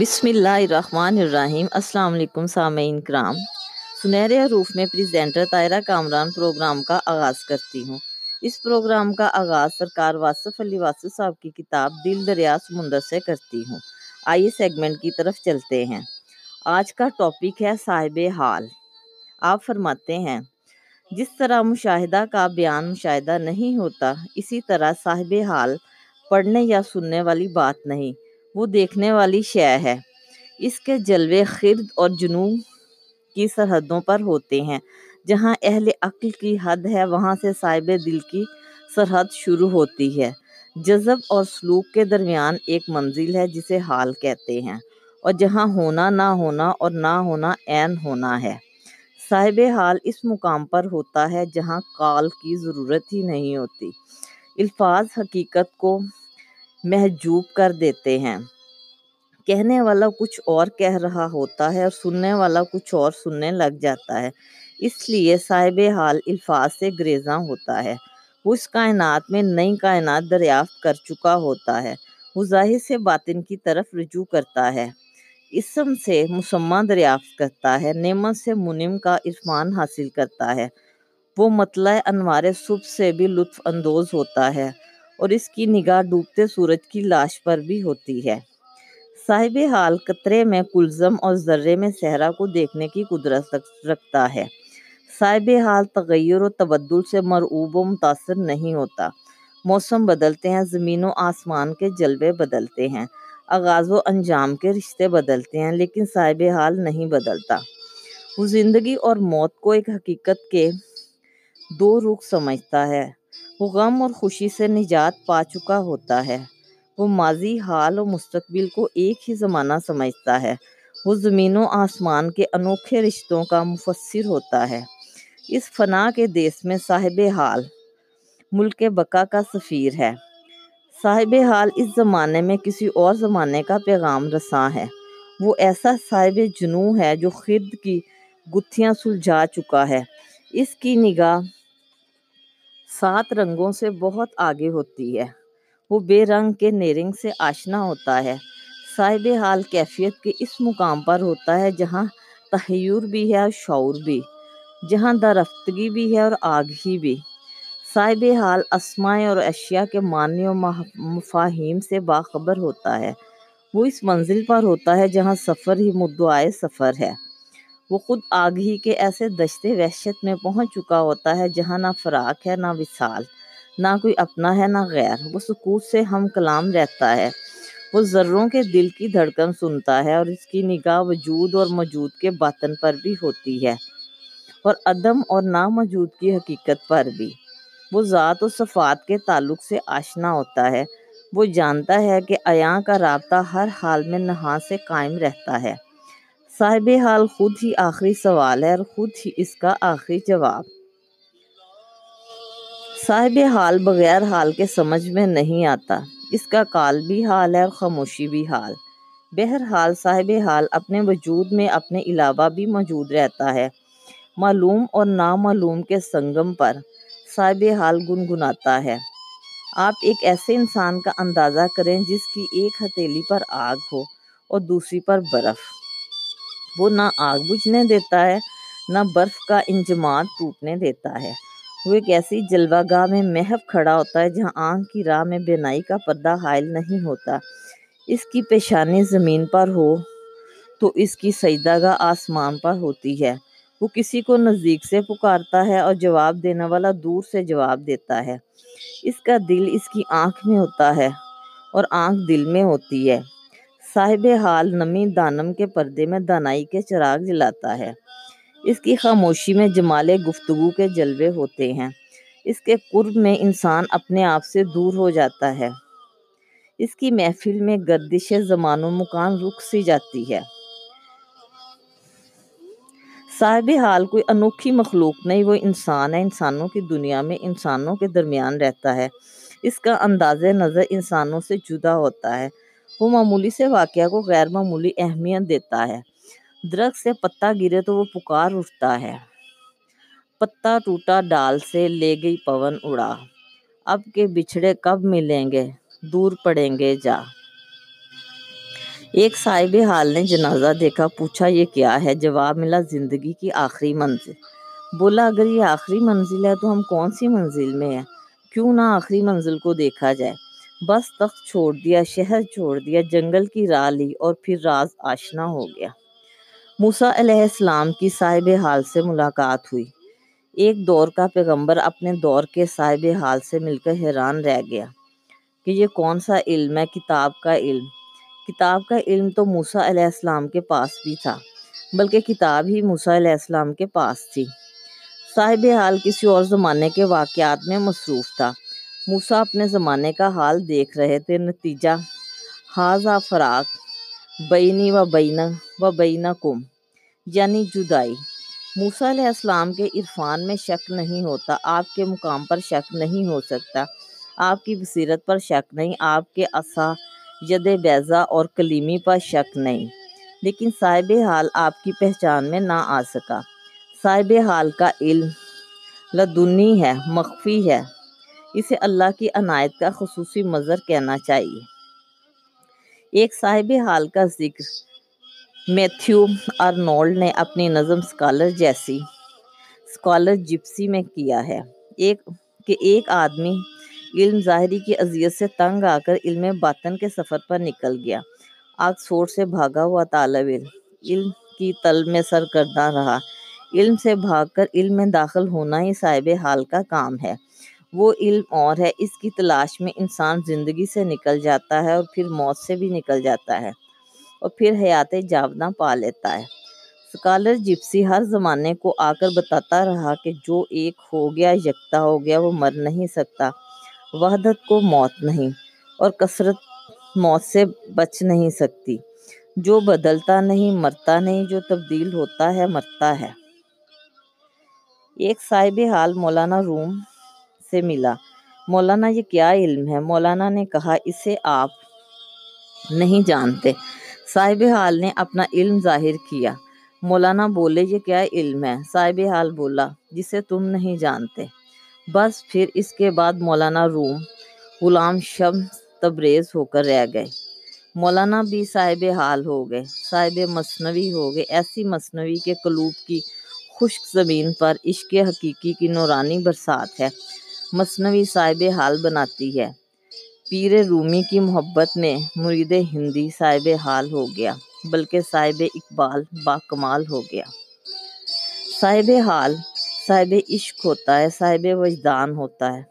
بسم اللہ الرحمن الرحیم۔ السلام علیکم سامعین کرام۔ سنہرے حروف میں پریزینٹر طائرہ کامران پروگرام کا آغاز کرتی ہوں۔ اس پروگرام کا آغاز سرکار واصف علی واصف صاحب کی کتاب دل دریا سمندر سے کرتی ہوں۔ آئیے سیگمنٹ کی طرف چلتے ہیں۔ آج کا ٹاپک ہے صاحب حال۔ آپ فرماتے ہیں، جس طرح مشاہدہ کا بیان مشاہدہ نہیں ہوتا، اسی طرح صاحب حال پڑھنے یا سننے والی بات نہیں۔ وہ دیکھنے والی شے ہے۔ اس کے جلوے خرد اور جنوب کی سرحدوں پر ہوتے ہیں۔ جہاں اہل عقل کی حد ہے، وہاں سے صاحب دل کی سرحد شروع ہوتی ہے۔ جذب اور سلوک کے درمیان ایک منزل ہے، جسے حال کہتے ہیں۔ اور جہاں ہونا نہ ہونا اور نہ ہونا عین ہونا ہے۔ صاحب حال اس مقام پر ہوتا ہے جہاں قال کی ضرورت ہی نہیں ہوتی۔ الفاظ حقیقت کو محجوب کر دیتے ہیں۔ کہنے والا کچھ اور کہہ رہا ہوتا ہے اور سننے والا کچھ اور سننے لگ جاتا ہے۔ اس لیے صاحب حال الفاظ سے گریزاں ہوتا ہے۔ وہ اس کائنات میں نئی کائنات دریافت کر چکا ہوتا ہے۔ وہ ظاہر سے باطن کی طرف رجوع کرتا ہے۔ اسم سے مسمہ دریافت کرتا ہے۔ نعمت سے منم کا عرفان حاصل کرتا ہے۔ وہ مطلع انوار صبح سے بھی لطف اندوز ہوتا ہے۔ اور اس کی نگاہ ڈوبتے سورج کی لاش پر بھی ہوتی ہے۔ صاحب حال قطرے میں کلزم اور ذرے میں صحرا کو دیکھنے کی قدرت رکھتا ہے۔ صاحب حال تغیر و تبدل سے مرعوب و متاثر نہیں ہوتا۔ موسم بدلتے ہیں، زمین و آسمان کے جلوے بدلتے ہیں۔ آغاز و انجام کے رشتے بدلتے ہیں، لیکن صاحب حال نہیں بدلتا۔ وہ زندگی اور موت کو ایک حقیقت کے دو رخ سمجھتا ہے۔ وہ غم اور خوشی سے نجات پا چکا ہوتا ہے۔ وہ ماضی، حال و مستقبل کو ایک ہی زمانہ سمجھتا ہے۔ وہ زمین و آسمان کے انوکھے رشتوں کا مفسر ہوتا ہے۔ اس فنا کے دیس میں صاحب حال، ملک بقا کا سفیر ہے۔ صاحب حال اس زمانے میں کسی اور زمانے کا پیغام رساں ہے۔ وہ ایسا صاحب جنو ہے جو خرد کی گتھیاں سلجھا چکا ہے۔ اس کی نگاہ سات رنگوں سے بہت آگے ہوتی ہے۔ وہ بے رنگ کے نیرنگ سے آشنا ہوتا ہے۔ صاحب حال کیفیت کے اس مقام پر ہوتا ہے جہاں تحیر بھی ہے اور شعور بھی، جہاں درفتگی بھی ہے اور آگ ہی بھی۔ صاحب حال اسماء اور اشیاء کے معنی و مفاہیم سے باخبر ہوتا ہے۔ وہ اس منزل پر ہوتا ہے جہاں سفر ہی مدعائے سفر ہے۔ وہ خود آگ ہی کے ایسے دشتے وحشت میں پہنچ چکا ہوتا ہے جہاں نہ فراق ہے، نہ وصال، نہ کوئی اپنا ہے، نہ غیر۔ وہ سکوت سے ہم کلام رہتا ہے۔ وہ ذروں کے دل کی دھڑکن سنتا ہے اور اس کی نگاہ وجود اور موجود کے باطن پر بھی ہوتی ہے اور عدم اور ناموجود کی حقیقت پر بھی۔ وہ ذات و صفات کے تعلق سے آشنا ہوتا ہے۔ وہ جانتا ہے کہ عیاں کا رابطہ ہر حال میں نہا سے قائم رہتا ہے۔ صاحب حال خود ہی آخری سوال ہے اور خود ہی اس کا آخری جواب۔ صاحب حال بغیر حال کے سمجھ میں نہیں آتا۔ اس کا کال بھی حال ہے اور خاموشی بھی حال۔ بہرحال صاحب حال اپنے وجود میں اپنے علاوہ بھی موجود رہتا ہے۔ معلوم اور نامعلوم کے سنگم پر صاحب حال گنگناتا ہے۔ آپ ایک ایسے انسان کا اندازہ کریں جس کی ایک ہتھیلی پر آگ ہو اور دوسری پر برف۔ وہ نہ آگ بجھنے دیتا ہے، نہ برف کا انجماد ٹوٹنے دیتا ہے۔ وہ ایک ایسی جلوہ گاہ میں محو کھڑا ہوتا ہے جہاں آنکھ کی راہ میں بینائی کا پردہ حائل نہیں ہوتا۔ اس کی پیشانی زمین پر ہو تو اس کی سجدہ گاہ آسمان پر ہوتی ہے۔ وہ کسی کو نزدیک سے پکارتا ہے اور جواب دینے والا دور سے جواب دیتا ہے۔ اس کا دل اس کی آنکھ میں ہوتا ہے اور آنکھ دل میں ہوتی ہے۔ صاحب حال نمی دانم کے پردے میں دانائی کے چراغ جلاتا ہے۔ اس کی خاموشی میں جمال گفتگو کے جلوے ہوتے ہیں۔ اس کے قرب میں انسان اپنے آپ سے دور ہو جاتا ہے۔ اس کی محفل میں گردش زمان و مکان رک سی جاتی ہے۔ صاحب حال کوئی انوکھی مخلوق نہیں، وہ انسان ہے۔ انسانوں کی دنیا میں انسانوں کے درمیان رہتا ہے۔ اس کا انداز نظر انسانوں سے جدا ہوتا ہے۔ وہ معمولی سے واقعہ کو غیر معمولی اہمیت دیتا ہے۔ درخت سے پتا گرے تو وہ پکار اٹھتا ہے۔ پتا ٹوٹا ڈال سے لے گئی پون اڑا۔ اب کے بچھڑے کب ملیں گے؟ دور پڑیں گے جا۔ ایک صاحب حال نے جنازہ دیکھا، پوچھا، یہ کیا ہے؟ جواب ملا، زندگی کی آخری منزل۔ بولا، اگر یہ آخری منزل ہے تو ہم کون سی منزل میں ہیں؟ کیوں نہ آخری منزل کو دیکھا جائے۔ بس تخت چھوڑ دیا، شہر چھوڑ دیا، جنگل کی راہ لی اور پھر راز آشنا ہو گیا۔ موسیٰ علیہ السلام کی صاحب حال سے ملاقات ہوئی۔ ایک دور کا پیغمبر اپنے دور کے صاحب حال سے مل کر حیران رہ گیا کہ یہ کون سا علم ہے، کتاب کا علم۔ کتاب کا علم تو موسیٰ علیہ السلام کے پاس بھی تھا، بلکہ کتاب ہی موسیٰ علیہ السلام کے پاس تھی۔ صاحب حال کسی اور زمانے کے واقعات میں مصروف تھا۔ موسیٰ اپنے زمانے کا حال دیکھ رہے تھے۔ نتیجہ حاضہ فراق بینی و بینا و بینا کم یعنی جدائی۔ موسیٰ علیہ السلام کے عرفان میں شک نہیں ہوتا، آپ کے مقام پر شک نہیں ہو سکتا۔ آپ کی بصیرت پر شک نہیں، آپ کے اصا ید بیضا اور کلیمی پر شک نہیں۔ لیکن صاحب حال آپ کی پہچان میں نہ آ سکا۔ صاحب حال کا علم لدنی ہے، مخفی ہے۔ اسے اللہ کی عنایت کا خصوصی مظہر کہنا چاہیے۔ ایک صاحب حال کا ذکر۔ میتھیو آرنولڈ نے اپنی نظم سکالر جیسی سکالر جپسی میں کیا ہے۔ ایک، کہ ایک آدمی علم ظاہری کی اذیت سے تنگ آ کر علم باطن کے سفر پر نکل گیا۔ آکسفورڈ سے بھاگا ہوا طالب علم۔ علم کی طلب میں سرگرداں رہا۔ علم سے بھاگ کر علم میں داخل ہونا ہی صاحب حال کا کام ہے۔ وہ علم اور ہے، اس کی تلاش میں انسان زندگی سے نکل جاتا ہے اور پھر موت سے بھی نکل جاتا ہے اور پھر حیات جاوداں پا لیتا ہے۔ سکالر جپسی ہر زمانے کو آ کر بتاتا رہا کہ جو ایک ہو گیا، یکتا ہو گیا، وہ مر نہیں سکتا۔ وحدت کو موت نہیں اور کثرت موت سے بچ نہیں سکتی۔ جو بدلتا نہیں، مرتا نہیں، جو تبدیل ہوتا ہے، مرتا ہے۔ ایک صاحب حال مولانا روم سے ملا۔ مولانا یہ کیا علم ہے؟ مولانا نے کہا، اسے آپ نہیں جانتے۔ صاحب حال نے اپنا علم ظاہر کیا۔ مولانا بولے، یہ کیا علم ہے؟ صاحب حال بولا، جسے تم نہیں جانتے۔ بس پھر اس کے بعد مولانا روم غلام شمس تبریز ہو کر رہ گئے۔ مولانا بھی صاحب حال ہو گئے۔ صاحب مصنوی ہو گئے۔ ایسی مصنوی کے قلوب کی خشک زمین پر عشق حقیقی کی نورانی برسات ہے۔ مصنوی صاحب حال بناتی ہے۔ پیر رومی کی محبت میں مرید ہندی صاحب حال ہو گیا، بلکہ صاحب اقبال با کمال ہو گیا۔ صاحب حال، صاحب عشق ہوتا ہے، صاحب وجدان ہوتا ہے۔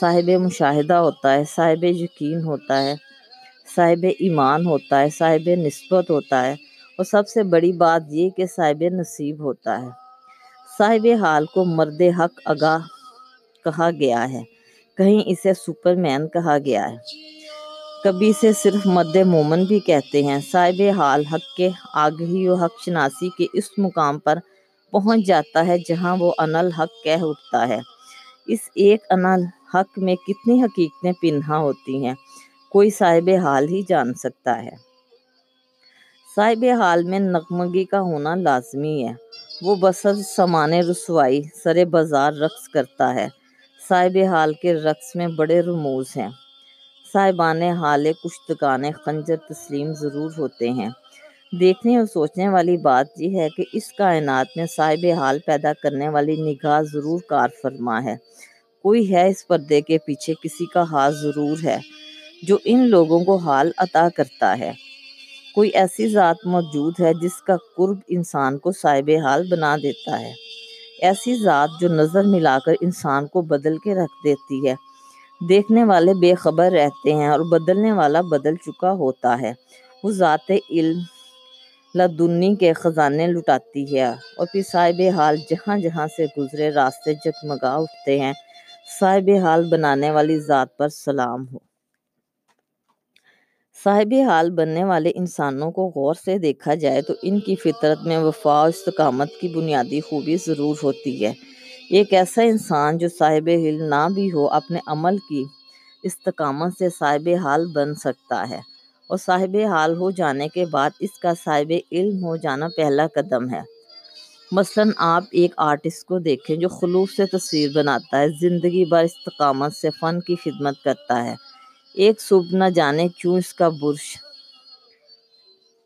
صاحب مشاہدہ ہوتا ہے، صاحب یقین ہوتا ہے۔ صاحب ایمان ہوتا ہے، صاحب نسبت ہوتا ہے۔ اور سب سے بڑی بات یہ کہ صاحب نصیب ہوتا ہے۔ صاحب حال کو مرد حق آگاہ کہا گیا ہے۔ کہیں اسے سپر مین کہا گیا ہے۔ کبھی اسے صرف مرد مومن بھی کہتے ہیں۔ صاحب حال حق کے آگہی و حق شناسی کے اس مقام پر پہنچ جاتا ہے جہاں وہ انل حق کہہ اٹھتا ہے۔ اس ایک انل حق میں کتنی حقیقتیں پنہا ہوتی ہیں۔ کوئی صاحب حال ہی جان سکتا ہے۔ صاحب حال میں نقمگی کا ہونا لازمی ہے۔ وہ بسر سمان رسوائی سر بازار رقص کرتا ہے۔ صاحب حال کے رقص میں بڑے رموز ہیں۔ صاحبان حال کشتگان خنجر تسلیم ضرور ہوتے ہیں۔ دیکھنے اور سوچنے والی بات یہ ہے کہ اس کائنات میں صاحب حال پیدا کرنے والی نگاہ ضرور کار فرما ہے۔ کوئی ہے اس پردے کے پیچھے کسی کا ہاتھ ضرور ہے جو ان لوگوں کو حال عطا کرتا ہے۔ کوئی ایسی ذات موجود ہے جس کا قرب انسان کو صاحب حال بنا دیتا ہے۔ ایسی ذات جو نظر ملا کر انسان کو بدل کے رکھ دیتی ہے۔ دیکھنے والے بے خبر رہتے ہیں اور بدلنے والا بدل چکا ہوتا ہے۔ وہ ذات علم لدنی کے خزانے لٹاتی ہے اور پھر صاحب حال جہاں جہاں سے گزرے راستے جگمگا اٹھتے ہیں۔ صاحب حال بنانے والی ذات پر سلام ہو۔ صاحب حال بننے والے انسانوں کو غور سے دیکھا جائے تو ان کی فطرت میں وفا و استقامت کی بنیادی خوبی ضرور ہوتی ہے۔ ایک ایسا انسان جو صاحب حل نہ بھی ہو، اپنے عمل کی استقامت سے صاحب حال بن سکتا ہے۔ اور صاحب حال ہو جانے کے بعد اس کا صاحب علم ہو جانا پہلا قدم ہے۔ مثلاً آپ ایک آرٹسٹ کو دیکھیں جو خلوص سے تصویر بناتا ہے، زندگی بھر استقامت سے فن کی خدمت کرتا ہے۔ ایک صبح نہ جانے کیوں اس کا برش؟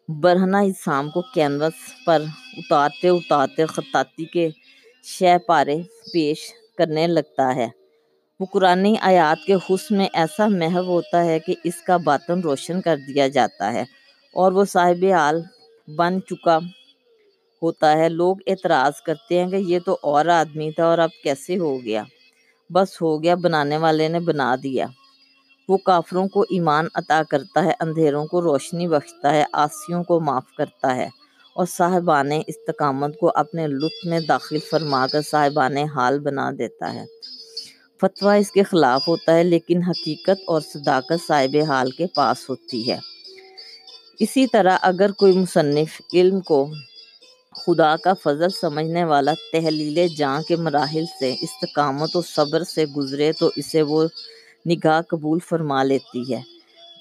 برہنہ اجسام کو کینوس پر اتارتے اتارتے خطاطی کے شہ پارے پیش کرنے لگتا ہے۔ وہ قرآنی آیات کے حسن میں ایسا محو ہوتا ہے کہ اس کا باطن روشن کر دیا جاتا ہے اور وہ صاحب حال بن چکا ہوتا ہے۔ لوگ اعتراض کرتے ہیں کہ یہ تو اور آدمی تھا اور اب کیسے ہو گیا؟ بس ہو گیا، بنانے والے نے بنا دیا۔ وہ کافروں کو ایمان عطا کرتا ہے، اندھیروں کو روشنی بخشتا ہے، آسیوں کو معاف کرتا ہے۔ اور صاحبان استقامت کو اپنے لطف میں داخل فرما کر صاحبان حال بنا دیتا ہے۔ فتویٰ اس کے خلاف ہوتا ہے، لیکن حقیقت اور صداقت صاحب حال کے پاس ہوتی ہے۔ اسی طرح اگر کوئی مصنف علم کو خدا کا فضل سمجھنے والا تحلیل جاں کے مراحل سے استقامت و صبر سے گزرے، تو اسے وہ نگاہ قبول فرما لیتی ہے۔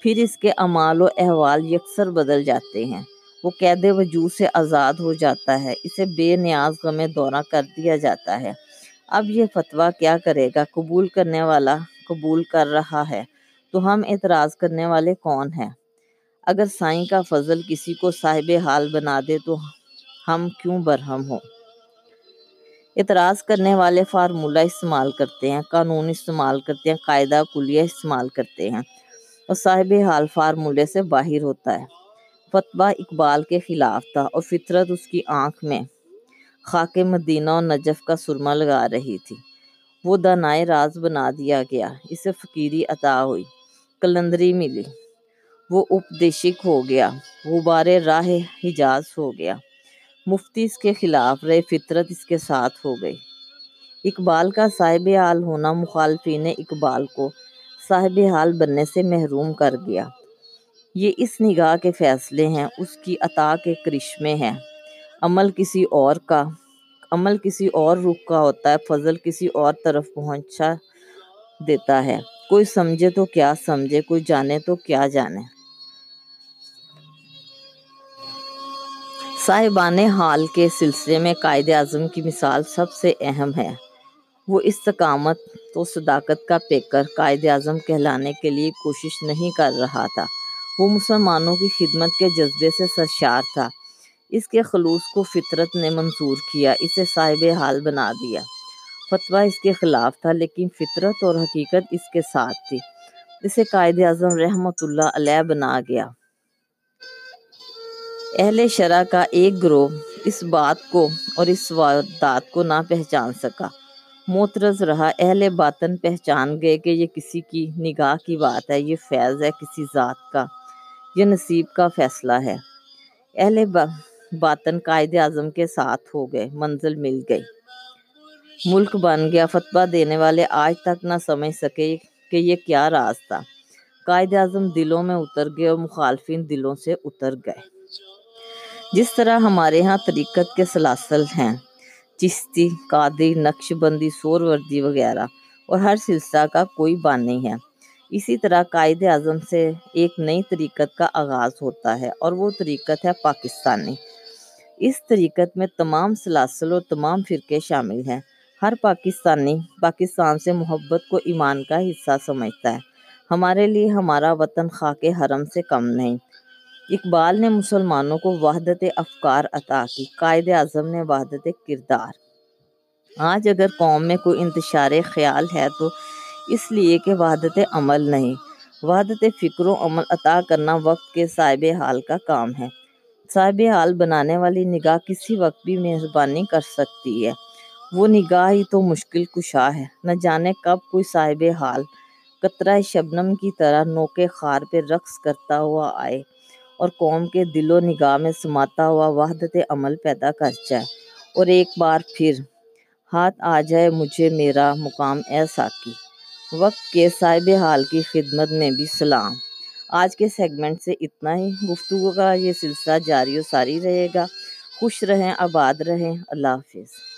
پھر اس کے اعمال و احوال یکسر بدل جاتے ہیں۔ وہ قید وجود سے آزاد ہو جاتا ہے۔ اسے بے نیاز غم دورہ کر دیا جاتا ہے۔ اب یہ فتویٰ کیا کرے گا؟ قبول کرنے والا قبول کر رہا ہے۔ تو ہم اعتراض کرنے والے کون ہیں؟ اگر سائیں کا فضل کسی کو صاحب حال بنا دے تو ہم کیوں برہم ہوں؟ اعتراض کرنے والے فارمولہ استعمال کرتے ہیں، قانون استعمال کرتے ہیں، قاعدہ کلیہ استعمال کرتے ہیں۔ اور صاحب حال فارمولے سے باہر ہوتا ہے۔ فتویٰ اقبال کے خلاف تھا اور فطرت اس کی آنکھ میں خاک مدینہ اور نجف کا سرما لگا رہی تھی۔ وہ دانائے راز بنا دیا گیا، اسے فقیری عطا ہوئی، کلندری ملی۔ وہ اپدیشک ہو گیا، غبار راہ حجاز ہو گیا۔ مفتی اس کے خلاف رہے، فطرت اس کے ساتھ ہو گئی۔ اقبال کا صاحب حال ہونا مخالفین اقبال کو صاحب حال بننے سے محروم کر گیا۔ یہ اس نگاہ کے فیصلے ہیں، اس کی عطا کے کرشمے ہیں۔ عمل کسی اور کا، عمل کسی اور رخ کا ہوتا ہے، فضل کسی اور طرف پہنچا دیتا ہے۔ کوئی سمجھے تو کیا سمجھے، کوئی جانے تو کیا جانے۔ صاحبان حال کے سلسلے میں قائد اعظم کی مثال سب سے اہم ہے۔ وہ استقامت تو صداقت کا پیکر قائد اعظم کہلانے کے لیے کوشش نہیں کر رہا تھا۔ وہ مسلمانوں کی خدمت کے جذبے سے سرشار تھا۔ اس کے خلوص کو فطرت نے منظور کیا، اسے صاحب حال بنا دیا۔ فتویٰ اس کے خلاف تھا، لیکن فطرت اور حقیقت اس کے ساتھ تھی۔ اسے قائد اعظم رحمۃ اللہ علیہ بنا گیا۔ اہل شرع کا ایک گروہ اس بات کو اور اس واردات کو نہ پہچان سکا۔ معترض رہا، اہل باطن پہچان گئے کہ یہ کسی کی نگاہ کی بات ہے، یہ فیض ہے کسی ذات کا، یہ نصیب کا فیصلہ ہے۔ اہل باطن قائد اعظم کے ساتھ ہو گئے، منزل مل گئی۔ ملک بن گیا فتبہ دینے والے آج تک نہ سمجھ سکے کہ یہ کیا راز تھا۔ قائد اعظم دلوں میں اتر گئے اور مخالفین دلوں سے اتر گئے۔ جس طرح ہمارے ہاں طریقت کے سلاسل ہیں، چشتی، قادری نقش بندی سور وردی وغیرہ، اور ہر سلسلہ کا کوئی بانی ہے۔ اسی طرح قائد اعظم سے ایک نئی طریقت کا آغاز ہوتا ہے، اور وہ طریقت ہے پاکستانی۔ اس طریقت میں تمام سلاسل اور تمام فرقے شامل ہیں۔ ہر پاکستانی پاکستان سے محبت کو ایمان کا حصہ سمجھتا ہے۔ ہمارے لیے ہمارا وطن خاک حرم سے کم نہیں۔ اقبال نے مسلمانوں کو وحدت افکار عطا کی۔ قائد اعظم نے وحدت کردار۔ آج اگر قوم میں کوئی انتشار خیال ہے تو اس لیے کہ وحدت عمل نہیں۔ وحدت فکر و عمل عطا کرنا وقت کے صاحب حال کا کام ہے۔ صاحب حال بنانے والی نگاہ کسی وقت بھی مہربانی کر سکتی ہے۔ وہ نگاہ ہی تو مشکل کشا ہے۔ نہ جانے کب کوئی صاحب حال قطرہ شبنم کی طرح نوکے خار پہ رقص کرتا ہوا آئے۔ اور قوم کے دل و نگاہ میں سماتا ہوا وحدت عمل پیدا کر جائے۔ اور ایک بار پھر ہاتھ آ جائے مجھے میرا مقام اے ساکی وقت کے صاحب حال کی خدمت میں بھی سلام۔ آج کے سیگمنٹ سے اتنا ہی۔ گفتگو کا یہ سلسلہ جاری و ساری رہے گا۔ خوش رہیں، آباد رہیں۔ اللہ حافظ۔